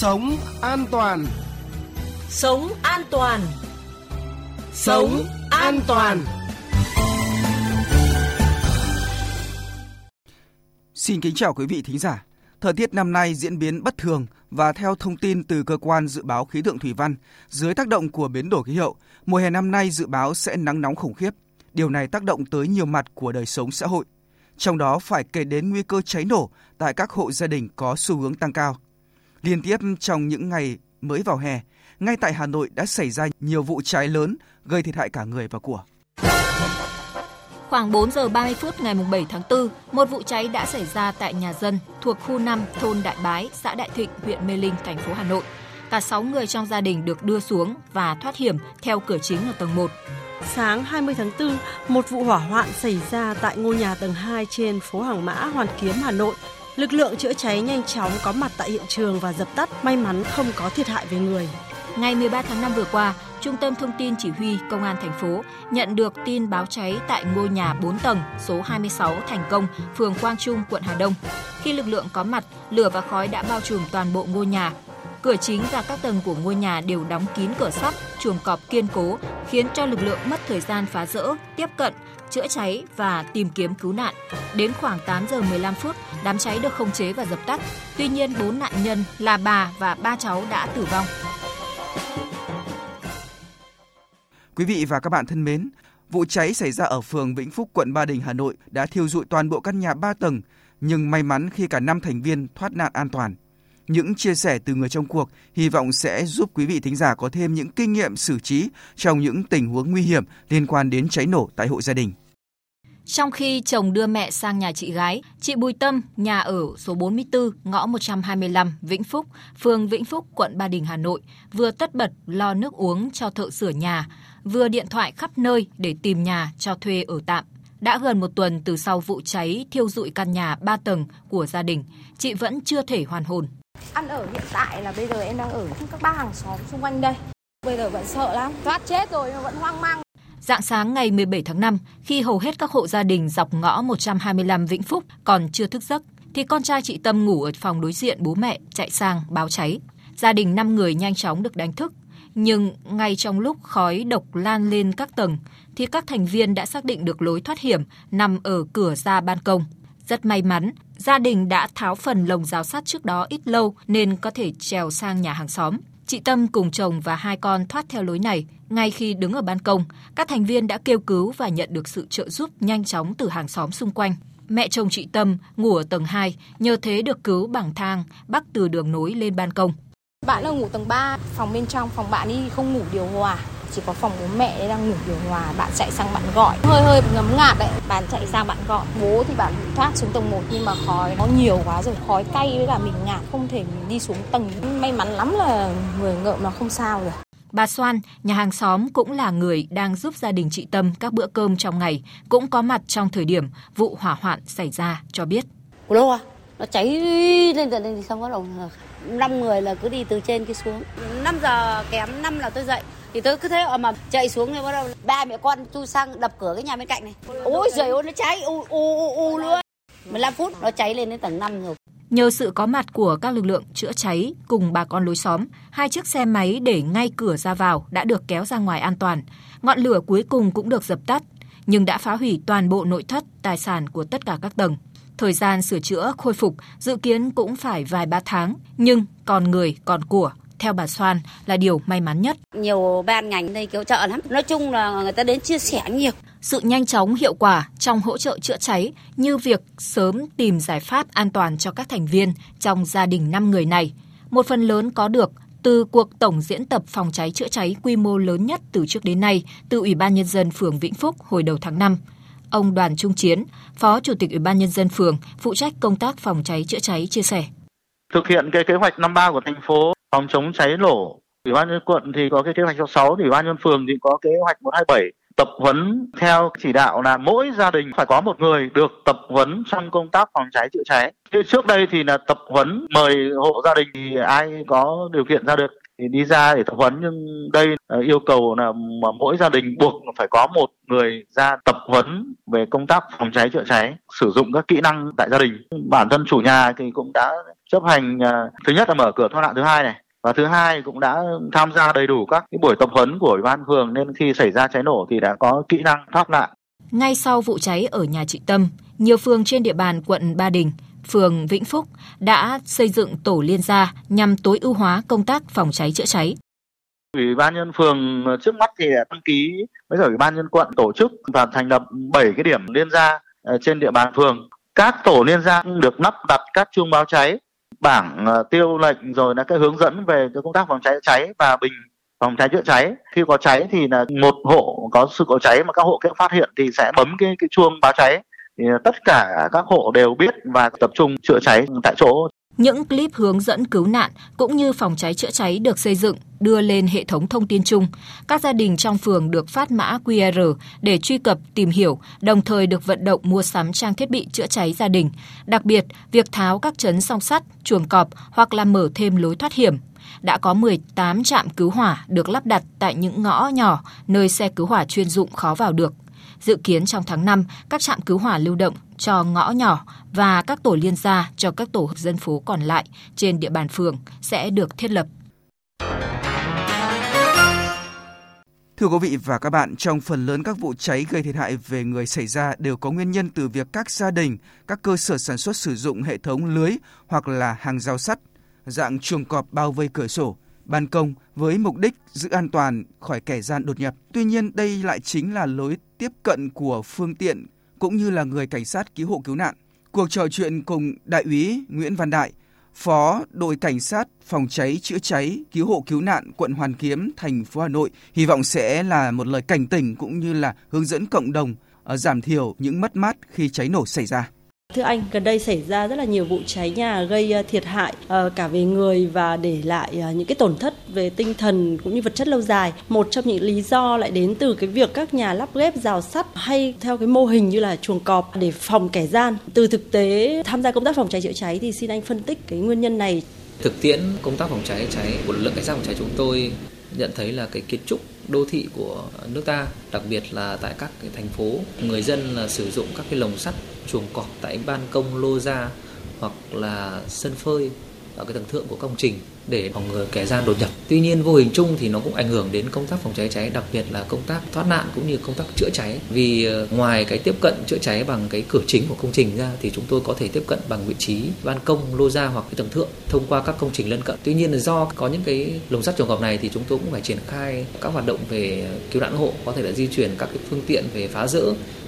Sống an toàn. Sống an toàn. Sống an toàn. Xin kính chào quý vị thính giả. Thời tiết năm nay diễn biến bất thường và theo thông tin từ cơ quan dự báo khí tượng thủy văn, dưới tác động của biến đổi khí hậu, mùa hè năm nay dự báo sẽ nắng nóng khủng khiếp. Điều này tác động tới nhiều mặt của đời sống xã hội. Trong đó phải kể đến nguy cơ cháy nổ tại các hộ gia đình có xu hướng tăng cao. Liên tiếp trong những ngày mới vào hè, ngay tại Hà Nội đã xảy ra nhiều vụ cháy lớn gây thiệt hại cả người và của. Khoảng 4 giờ 30 phút ngày 7 tháng 4, một vụ cháy đã xảy ra tại nhà dân thuộc khu 5 thôn Đại Bái, xã Đại Thịnh, huyện Mê Linh, thành phố Hà Nội. Cả 6 người trong gia đình được đưa xuống và thoát hiểm theo cửa chính ở tầng 1. Sáng 20 tháng 4, một vụ hỏa hoạn xảy ra tại ngôi nhà tầng 2 trên phố Hàng Mã, Hoàn Kiếm, Hà Nội. Lực lượng chữa cháy nhanh chóng có mặt tại hiện trường và dập tắt, may mắn không có thiệt hại về người. Ngày 13 tháng 5 vừa qua, Trung tâm Thông tin Chỉ huy Công an thành phố nhận được tin báo cháy tại ngôi nhà 4 tầng số 26 Thành Công, phường Quang Trung, quận Hà Đông. Khi lực lượng có mặt, lửa và khói đã bao trùm toàn bộ ngôi nhà. Cửa chính và các tầng của ngôi nhà đều đóng kín cửa sắt, chuồng cọp kiên cố, khiến cho lực lượng mất thời gian phá rỡ, tiếp cận, chữa cháy và tìm kiếm cứu nạn. Đến khoảng 8 giờ 15 phút, đám cháy được khống chế và dập tắt. Tuy nhiên, 4 nạn nhân là bà và ba cháu đã tử vong. Quý vị và các bạn thân mến, vụ cháy xảy ra ở phường Vĩnh Phúc, quận Ba Đình, Hà Nội đã thiêu dụi toàn bộ căn nhà 3 tầng, nhưng may mắn khi cả 5 thành viên thoát nạn an toàn. Những chia sẻ từ người trong cuộc hy vọng sẽ giúp quý vị thính giả có thêm những kinh nghiệm xử trí trong những tình huống nguy hiểm liên quan đến cháy nổ tại hộ gia đình. Trong khi chồng đưa mẹ sang nhà chị gái, chị Bùi Tâm, nhà ở số 44, ngõ 125, Vĩnh Phúc, phường Vĩnh Phúc, quận Ba Đình, Hà Nội, vừa tất bật lo nước uống cho thợ sửa nhà, vừa điện thoại khắp nơi để tìm nhà cho thuê ở tạm. Đã gần một tuần từ sau vụ cháy thiêu dụi căn nhà 3 tầng của gia đình, chị vẫn chưa thể hoàn hồn. Ăn ở hiện tại là bây giờ em đang ở các ba hàng xóm xung quanh đây. Bây giờ vẫn sợ lắm, thoát chết rồi nhưng vẫn hoang mang. Dạng sáng ngày 17 tháng 5, khi hầu hết các hộ gia đình dọc ngõ 125 Vĩnh Phúc còn chưa thức giấc, thì con trai chị Tâm ngủ ở phòng đối diện bố mẹ chạy sang báo cháy. Gia đình 5 người nhanh chóng được đánh thức, nhưng ngay trong lúc khói độc lan lên các tầng, thì các thành viên đã xác định được lối thoát hiểm nằm ở cửa ra ban công. Rất may mắn, gia đình đã tháo phần lồng rào sắt trước đó ít lâu nên có thể trèo sang nhà hàng xóm. Chị Tâm cùng chồng và hai con thoát theo lối này. Ngay khi đứng ở ban công, các thành viên đã kêu cứu và nhận được sự trợ giúp nhanh chóng từ hàng xóm xung quanh. Mẹ chồng chị Tâm ngủ ở tầng 2, nhờ thế được cứu bằng thang bắc từ đường nối lên ban công. Bạn đang ngủ tầng 3, phòng bên trong, phòng bạn đi không ngủ điều hòa. Chỉ có phòng bố mẹ ấy đang ngủ điều hòa, bạn chạy sang bạn gọi. Hơi hơi ngấm ngạt đấy, bạn chạy sang bạn gọi. Bố thì bạn thoát xuống tầng 1 nhưng mà khói nó nhiều quá rồi. Khói cay với cả mình ngạt không thể mình đi xuống tầng. May mắn lắm là người ngợm nó không sao rồi. Bà Soan, nhà hàng xóm cũng là người đang giúp gia đình chị Tâm các bữa cơm trong ngày, cũng có mặt trong thời điểm vụ hỏa hoạn xảy ra, cho biết. Ủa à? Nó cháy lên tận thì xong bắt đầu năm người là cứ đi từ trên kia xuống. 5 giờ kém 5 là tôi dậy. Thì tôi cứ thế ờ, mà chạy xuống thì bắt đầu ba mẹ con chui sang đập cửa cái nhà bên cạnh này. Ôi giời ơi nó cháy u u u, u luôn. 15 phút nó cháy lên đến tầng 5 rồi. Nhờ sự có mặt của các lực lượng chữa cháy cùng bà con lối xóm, hai chiếc xe máy để ngay cửa ra vào đã được kéo ra ngoài an toàn. Ngọn lửa cuối cùng cũng được dập tắt, nhưng đã phá hủy toàn bộ nội thất, tài sản của tất cả các tầng. Thời gian sửa chữa, khôi phục dự kiến cũng phải vài ba tháng, nhưng còn người, còn của theo bà Soan là điều may mắn nhất. Nhiều ban ngành đây cứu trợ lắm. Nói chung là người ta đến chia sẻ nhiều. Sự nhanh chóng hiệu quả trong hỗ trợ chữa cháy như việc sớm tìm giải pháp an toàn cho các thành viên trong gia đình 5 người này. Một phần lớn có được từ cuộc tổng diễn tập phòng cháy chữa cháy quy mô lớn nhất từ trước đến nay từ Ủy ban Nhân dân phường Vĩnh Phúc hồi đầu tháng 5. Ông Đoàn Trung Chiến, Phó Chủ tịch Ủy ban Nhân dân phường, phụ trách công tác phòng cháy chữa cháy chia sẻ. Thực hiện cái kế hoạch năm ba của thành phố phòng chống cháy nổ, Ủy ban nhân quận thì có cái kế hoạch số 6, Ủy ban nhân phường thì có kế hoạch 127 tập huấn theo chỉ đạo là mỗi gia đình phải có một người được tập huấn trong công tác phòng cháy chữa cháy. Trước đây thì là tập huấn mời hộ gia đình thì ai có điều kiện ra được thì đi ra để tập huấn nhưng đây yêu cầu là mỗi gia đình buộc phải có một người ra tập huấn về công tác phòng cháy chữa cháy sử dụng các kỹ năng tại gia đình bản thân chủ nhà thì cũng đã chấp hành thứ nhất là mở cửa thoát nạn thứ hai này và thứ hai cũng đã tham gia đầy đủ các cái buổi tập huấn của ủy ban phường nên khi xảy ra cháy nổ thì đã có kỹ năng thoát nạn. Ngay sau vụ cháy ở nhà chị Tâm, nhiều phường trên địa bàn quận Ba Đình, phường Vĩnh Phúc đã xây dựng tổ liên gia nhằm tối ưu hóa công tác phòng cháy chữa cháy. Ủy ban nhân phường trước mắt thì đăng ký với ủy ban nhân quận tổ chức và thành lập 7 cái điểm liên gia ờ, trên địa bàn phường. Các tổ liên gia được lắp đặt các chuông báo cháy bảng ờ, tiêu lệnh rồi là cái hướng dẫn về cái công tác phòng cháy cháy và bình phòng cháy chữa cháy. Khi có cháy thì là một hộ có sự cố cháy mà các hộ kia phát hiện thì sẽ bấm cái cái chuông báo cháy. Thì tất cả các hộ đều biết và tập trung chữa cháy tại chỗ những clip hướng dẫn cứu nạn cũng như phòng cháy chữa cháy được xây dựng đưa lên hệ thống thông tin chung. Các gia đình trong phường được phát mã QR để truy cập, tìm hiểu, đồng thời được vận động mua sắm trang thiết bị chữa cháy gia đình. Đặc biệt, việc tháo các chấn song sắt, chuồng cọp hoặc là mở thêm lối thoát hiểm. Đã có 18 trạm cứu hỏa được lắp đặt tại những ngõ nhỏ nơi xe cứu hỏa chuyên dụng khó vào được. Dự kiến trong tháng 5, các trạm cứu hỏa lưu động cho ngõ nhỏ và các tổ liên gia cho các tổ hợp dân phố còn lại trên địa bàn phường sẽ được thiết lập. Thưa quý vị và các bạn, trong phần lớn các vụ cháy gây thiệt hại về người xảy ra đều có nguyên nhân từ việc các gia đình, các cơ sở sản xuất sử dụng hệ thống lưới hoặc là hàng rào sắt, dạng chuồng cọp bao vây cửa sổ, ban công với mục đích giữ an toàn khỏi kẻ gian đột nhập. Tuy nhiên, đây lại chính là lối tiếp cận của phương tiện cũng như là người cảnh sát cứu hộ cứu nạn. Cuộc trò chuyện cùng Đại úy Nguyễn Văn Đại, Phó đội cảnh sát phòng cháy chữa cháy cứu hộ cứu nạn quận Hoàn Kiếm thành phố Hà Nội hy vọng sẽ là một lời cảnh tỉnh cũng như là hướng dẫn cộng đồng ờ, giảm thiểu những mất mát khi cháy nổ xảy ra. Thưa anh, gần đây xảy ra rất là nhiều vụ cháy nhà gây ờ, thiệt hại ờ, cả về người và để lại ờ, những cái tổn thất về tinh thần cũng như vật chất lâu dài. Một trong những lý do lại đến từ cái việc các nhà lắp ghép rào sắt hay theo cái mô hình như là chuồng cọp để phòng kẻ gian. Từ thực tế tham gia công tác phòng cháy chữa cháy thì xin anh phân tích cái nguyên nhân này. Thực tiễn công tác phòng cháy cháy của lực lượng cảnh sát phòng cháy chúng tôi nhận thấy là cái kiến trúc đô thị của nước ta, đặc biệt là tại các cái thành phố, người dân là sử dụng các cái lồng sắt chuồng cọp tại ban công lô ra hoặc là sân phơi ở cái tầng thượng của công trình để phòng ngừa kẻ gian đột nhập. Tuy nhiên vô hình chung thì nó cũng ảnh hưởng đến công tác phòng cháy cháy, đặc biệt là công tác thoát nạn cũng như công tác chữa cháy. Vì ờ, ngoài cái tiếp cận chữa cháy bằng cái cửa chính của công trình ra thì chúng tôi có thể tiếp cận bằng vị trí ban công, lô ra hoặc cái tầng thượng thông qua các công trình lân cận. Tuy nhiên là do có những cái lồng sắt trường hợp này thì chúng tôi cũng phải triển khai các hoạt động về cứu nạn hộ, có thể là di chuyển các cái phương tiện về phá rỡ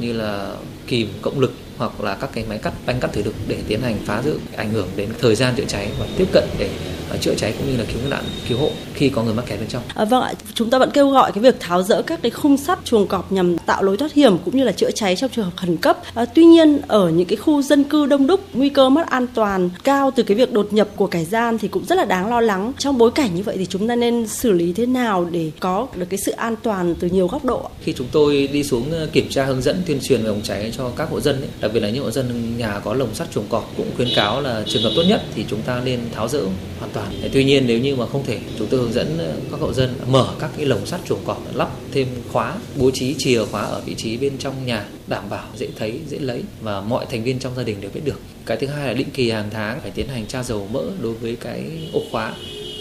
như là kìm cộng lực hoặc là các cái máy cắt bánh cắt thủy lực để tiến hành phá rỡ ảnh hưởng đến thời gian chữa cháy và tiếp cận để ờ, chữa cháy cũng như là cứu nạn cứu hộ khi có người mắc kẹt bên trong. À, vâng ạ, chúng ta vẫn kêu gọi cái việc tháo rỡ các cái khung sắt chuồng cọp nhằm tạo lối thoát hiểm cũng như là chữa cháy trong trường hợp khẩn cấp. À, tuy nhiên ở những cái khu dân cư đông đúc, nguy cơ mất an toàn cao từ cái việc đột nhập của kẻ gian thì cũng rất là đáng lo lắng. Trong bối cảnh như vậy thì chúng ta nên xử lý thế nào để có được cái sự an toàn từ nhiều góc độ? Khi chúng tôi đi xuống ờ, kiểm tra hướng dẫn tuyên truyền về phòng cháy cho các hộ dân, ấy, đặc biệt là những hộ dân nhà có lồng sắt chuồng cọp cũng khuyến cáo là trường hợp tốt nhất thì chúng ta nên tháo rỡ hoàn toàn. Tuy nhiên nếu như mà không thể, chúng tôi hướng dẫn ờ, các hộ dân mở các cái lồng sắt chuồng cọp lắp thêm khóa, bố trí chìa khóa ở vị trí bên trong nhà đảm bảo dễ thấy, dễ lấy và mọi thành viên trong gia đình đều biết được. Cái thứ hai là định kỳ hàng tháng phải tiến hành tra dầu mỡ đối với cái ổ khóa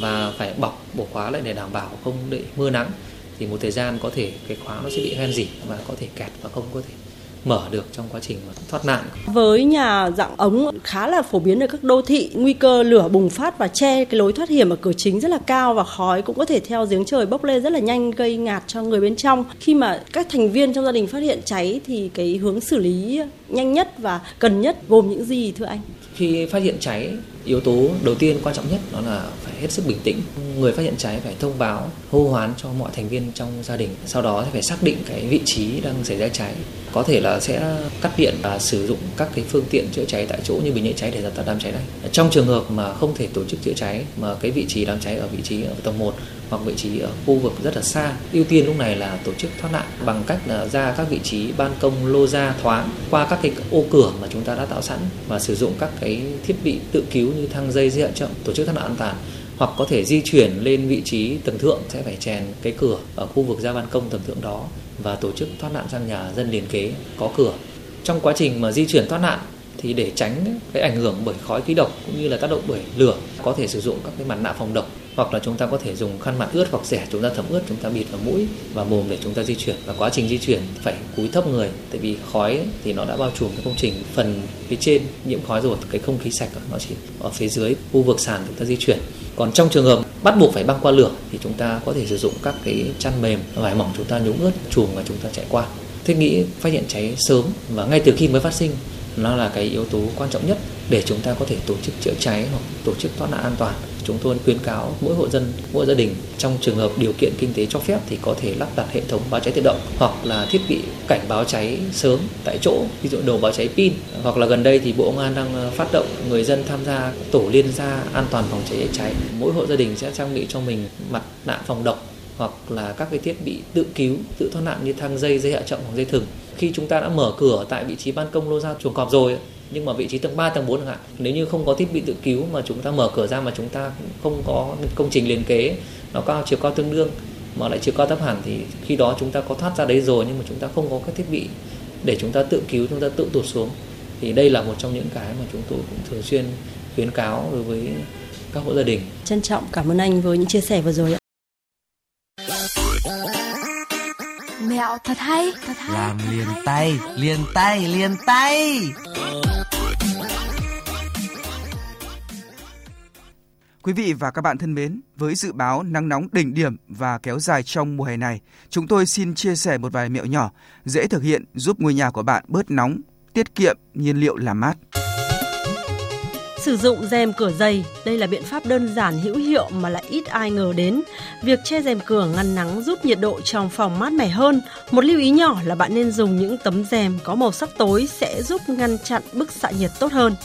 và phải bọc bổ khóa lại để đảm bảo không để mưa nắng thì một thời gian có thể cái khóa nó sẽ bị hoen dỉ và có thể kẹt và không có thể mở được trong quá trình thoát nạn. Với nhà dạng ống khá là phổ biến ở các đô thị, nguy cơ lửa bùng phát và che cái lối thoát hiểm ở cửa chính rất là cao và khói cũng có thể theo giếng trời bốc lên rất là nhanh gây ngạt cho người bên trong. Khi mà các thành viên trong gia đình phát hiện cháy thì cái hướng xử lý nhanh nhất và cần nhất gồm những gì thưa anh? Khi phát hiện cháy, yếu tố đầu tiên quan trọng nhất đó là phải hết sức bình tĩnh. Người phát hiện cháy phải thông báo, hô hoán cho mọi thành viên trong gia đình. Sau đó phải xác định cái vị trí đang xảy ra cháy. Có thể là sẽ cắt điện và sử dụng các cái phương tiện chữa cháy tại chỗ như bình chữa cháy để dập tắt đám cháy này. Trong trường hợp mà không thể tổ chức chữa cháy mà cái vị trí đám cháy ở vị trí ở tầng 1 hoặc vị trí ở khu vực rất là xa, ưu tiên lúc này là tổ chức thoát nạn bằng cách là ra các vị trí ban công lô ra thoáng qua các cái ô cửa mà chúng ta đã tạo sẵn và sử dụng các cái thiết bị tự cứu như thang dây dây chậm, tổ chức thoát nạn an toàn, hoặc có thể di chuyển lên vị trí tầng thượng sẽ phải chèn cái cửa ở khu vực ra ban công tầng thượng đó và tổ chức thoát nạn sang nhà dân liền kế, có cửa. Trong quá trình mà di chuyển thoát nạn thì để tránh cái ảnh hưởng bởi khói khí độc cũng như là tác động bởi lửa, có thể sử dụng các cái mặt nạ phòng độc hoặc là chúng ta có thể dùng khăn mặt ướt hoặc rẻ, chúng ta thấm ướt, chúng ta bịt vào mũi và mồm để chúng ta di chuyển. Và quá trình di chuyển phải cúi thấp người, tại vì khói thì nó đã bao trùm cái công trình phần phía trên, nhiễm khói rồi, cái không khí sạch nó chỉ ở phía dưới khu vực sàn chúng ta di chuyển. Còn trong trường hợp bắt buộc phải băng qua lửa thì chúng ta có thể sử dụng các cái chăn mềm, vải mỏng chúng ta nhúng ướt, chùm và chúng ta chạy qua. Thiết nghĩ phát hiện cháy sớm và ngay từ khi mới phát sinh, nó là cái yếu tố quan trọng nhất để chúng ta có thể tổ chức chữa cháy hoặc tổ chức thoát nạn an toàn chúng tôi khuyến cáo mỗi hộ dân, mỗi gia đình trong trường hợp điều kiện kinh tế cho phép thì có thể lắp đặt hệ thống báo cháy tự động hoặc là thiết bị cảnh báo cháy sớm tại chỗ, ví dụ đồ báo cháy pin. Hoặc là gần đây thì bộ công an đang ờ, phát động người dân tham gia tổ liên gia an toàn phòng cháy cháy. Mỗi hộ gia đình sẽ trang bị cho mình mặt nạ phòng độc hoặc là các cái thiết bị tự cứu, tự thoát nạn như thang dây dây hạ trọng hoặc dây thừng. Khi chúng ta đã mở cửa tại vị trí ban công lô ra chuồng cọp rồi nhưng mà vị trí tầng 3, tầng 4 chẳng hạn nếu như không có thiết bị tự cứu mà chúng ta mở cửa ra mà chúng ta không có công trình liền kế nó cao chiều cao tương đương mà lại chiều cao thấp hẳn thì khi đó chúng ta có thoát ra đấy rồi nhưng mà chúng ta không có các thiết bị để chúng ta tự cứu chúng ta tự tụt xuống thì đây là một trong những cái mà chúng tôi cũng thường xuyên khuyến cáo đối với các hộ gia đình. Trân trọng cảm ơn anh với những chia sẻ vừa rồi ạ. Mẹo thật hay, thật hay. Làm liền tay, liền tay, liền tay. Quý vị và các bạn thân mến, với dự báo nắng nóng đỉnh điểm và kéo dài trong mùa hè này, chúng tôi xin chia sẻ một vài mẹo nhỏ dễ thực hiện giúp ngôi nhà của bạn bớt nóng, tiết kiệm nhiên liệu làm mát. Sử dụng rèm cửa dày, đây là biện pháp đơn giản hữu hiệu mà lại ít ai ngờ đến. Việc che rèm cửa ngăn nắng giúp nhiệt độ trong phòng mát mẻ hơn. Một lưu ý nhỏ là bạn nên dùng những tấm rèm có màu sắc tối sẽ giúp ngăn chặn bức xạ nhiệt tốt hơn.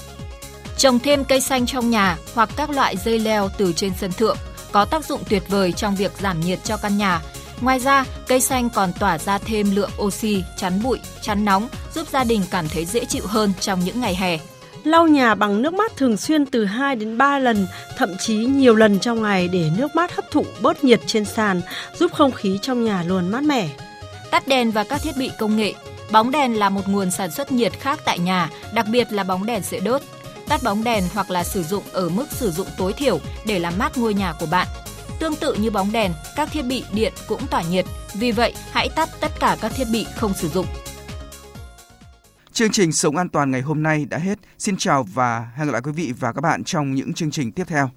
Trồng thêm cây xanh trong nhà hoặc các loại dây leo từ trên sân thượng có tác dụng tuyệt vời trong việc giảm nhiệt cho căn nhà. Ngoài ra, cây xanh còn tỏa ra thêm lượng oxy, chắn bụi, chắn nóng, giúp gia đình cảm thấy dễ chịu hơn trong những ngày hè. Lau nhà bằng nước mát thường xuyên từ 2 đến 3 lần, thậm chí nhiều lần trong ngày để nước mát hấp thụ bớt nhiệt trên sàn, giúp không khí trong nhà luôn mát mẻ. Tắt đèn và các thiết bị công nghệ. Bóng đèn là một nguồn sản xuất nhiệt khác tại nhà, đặc biệt là bóng đèn sợi đốt. Tắt bóng đèn hoặc là sử dụng ở mức sử dụng tối thiểu để làm mát ngôi nhà của bạn. Tương tự như bóng đèn, các thiết bị điện cũng tỏa nhiệt, vì vậy hãy tắt tất cả các thiết bị không sử dụng. Chương trình Sống An Toàn ngày hôm nay đã hết. Xin chào và hẹn gặp lại quý vị và các bạn trong những chương trình tiếp theo.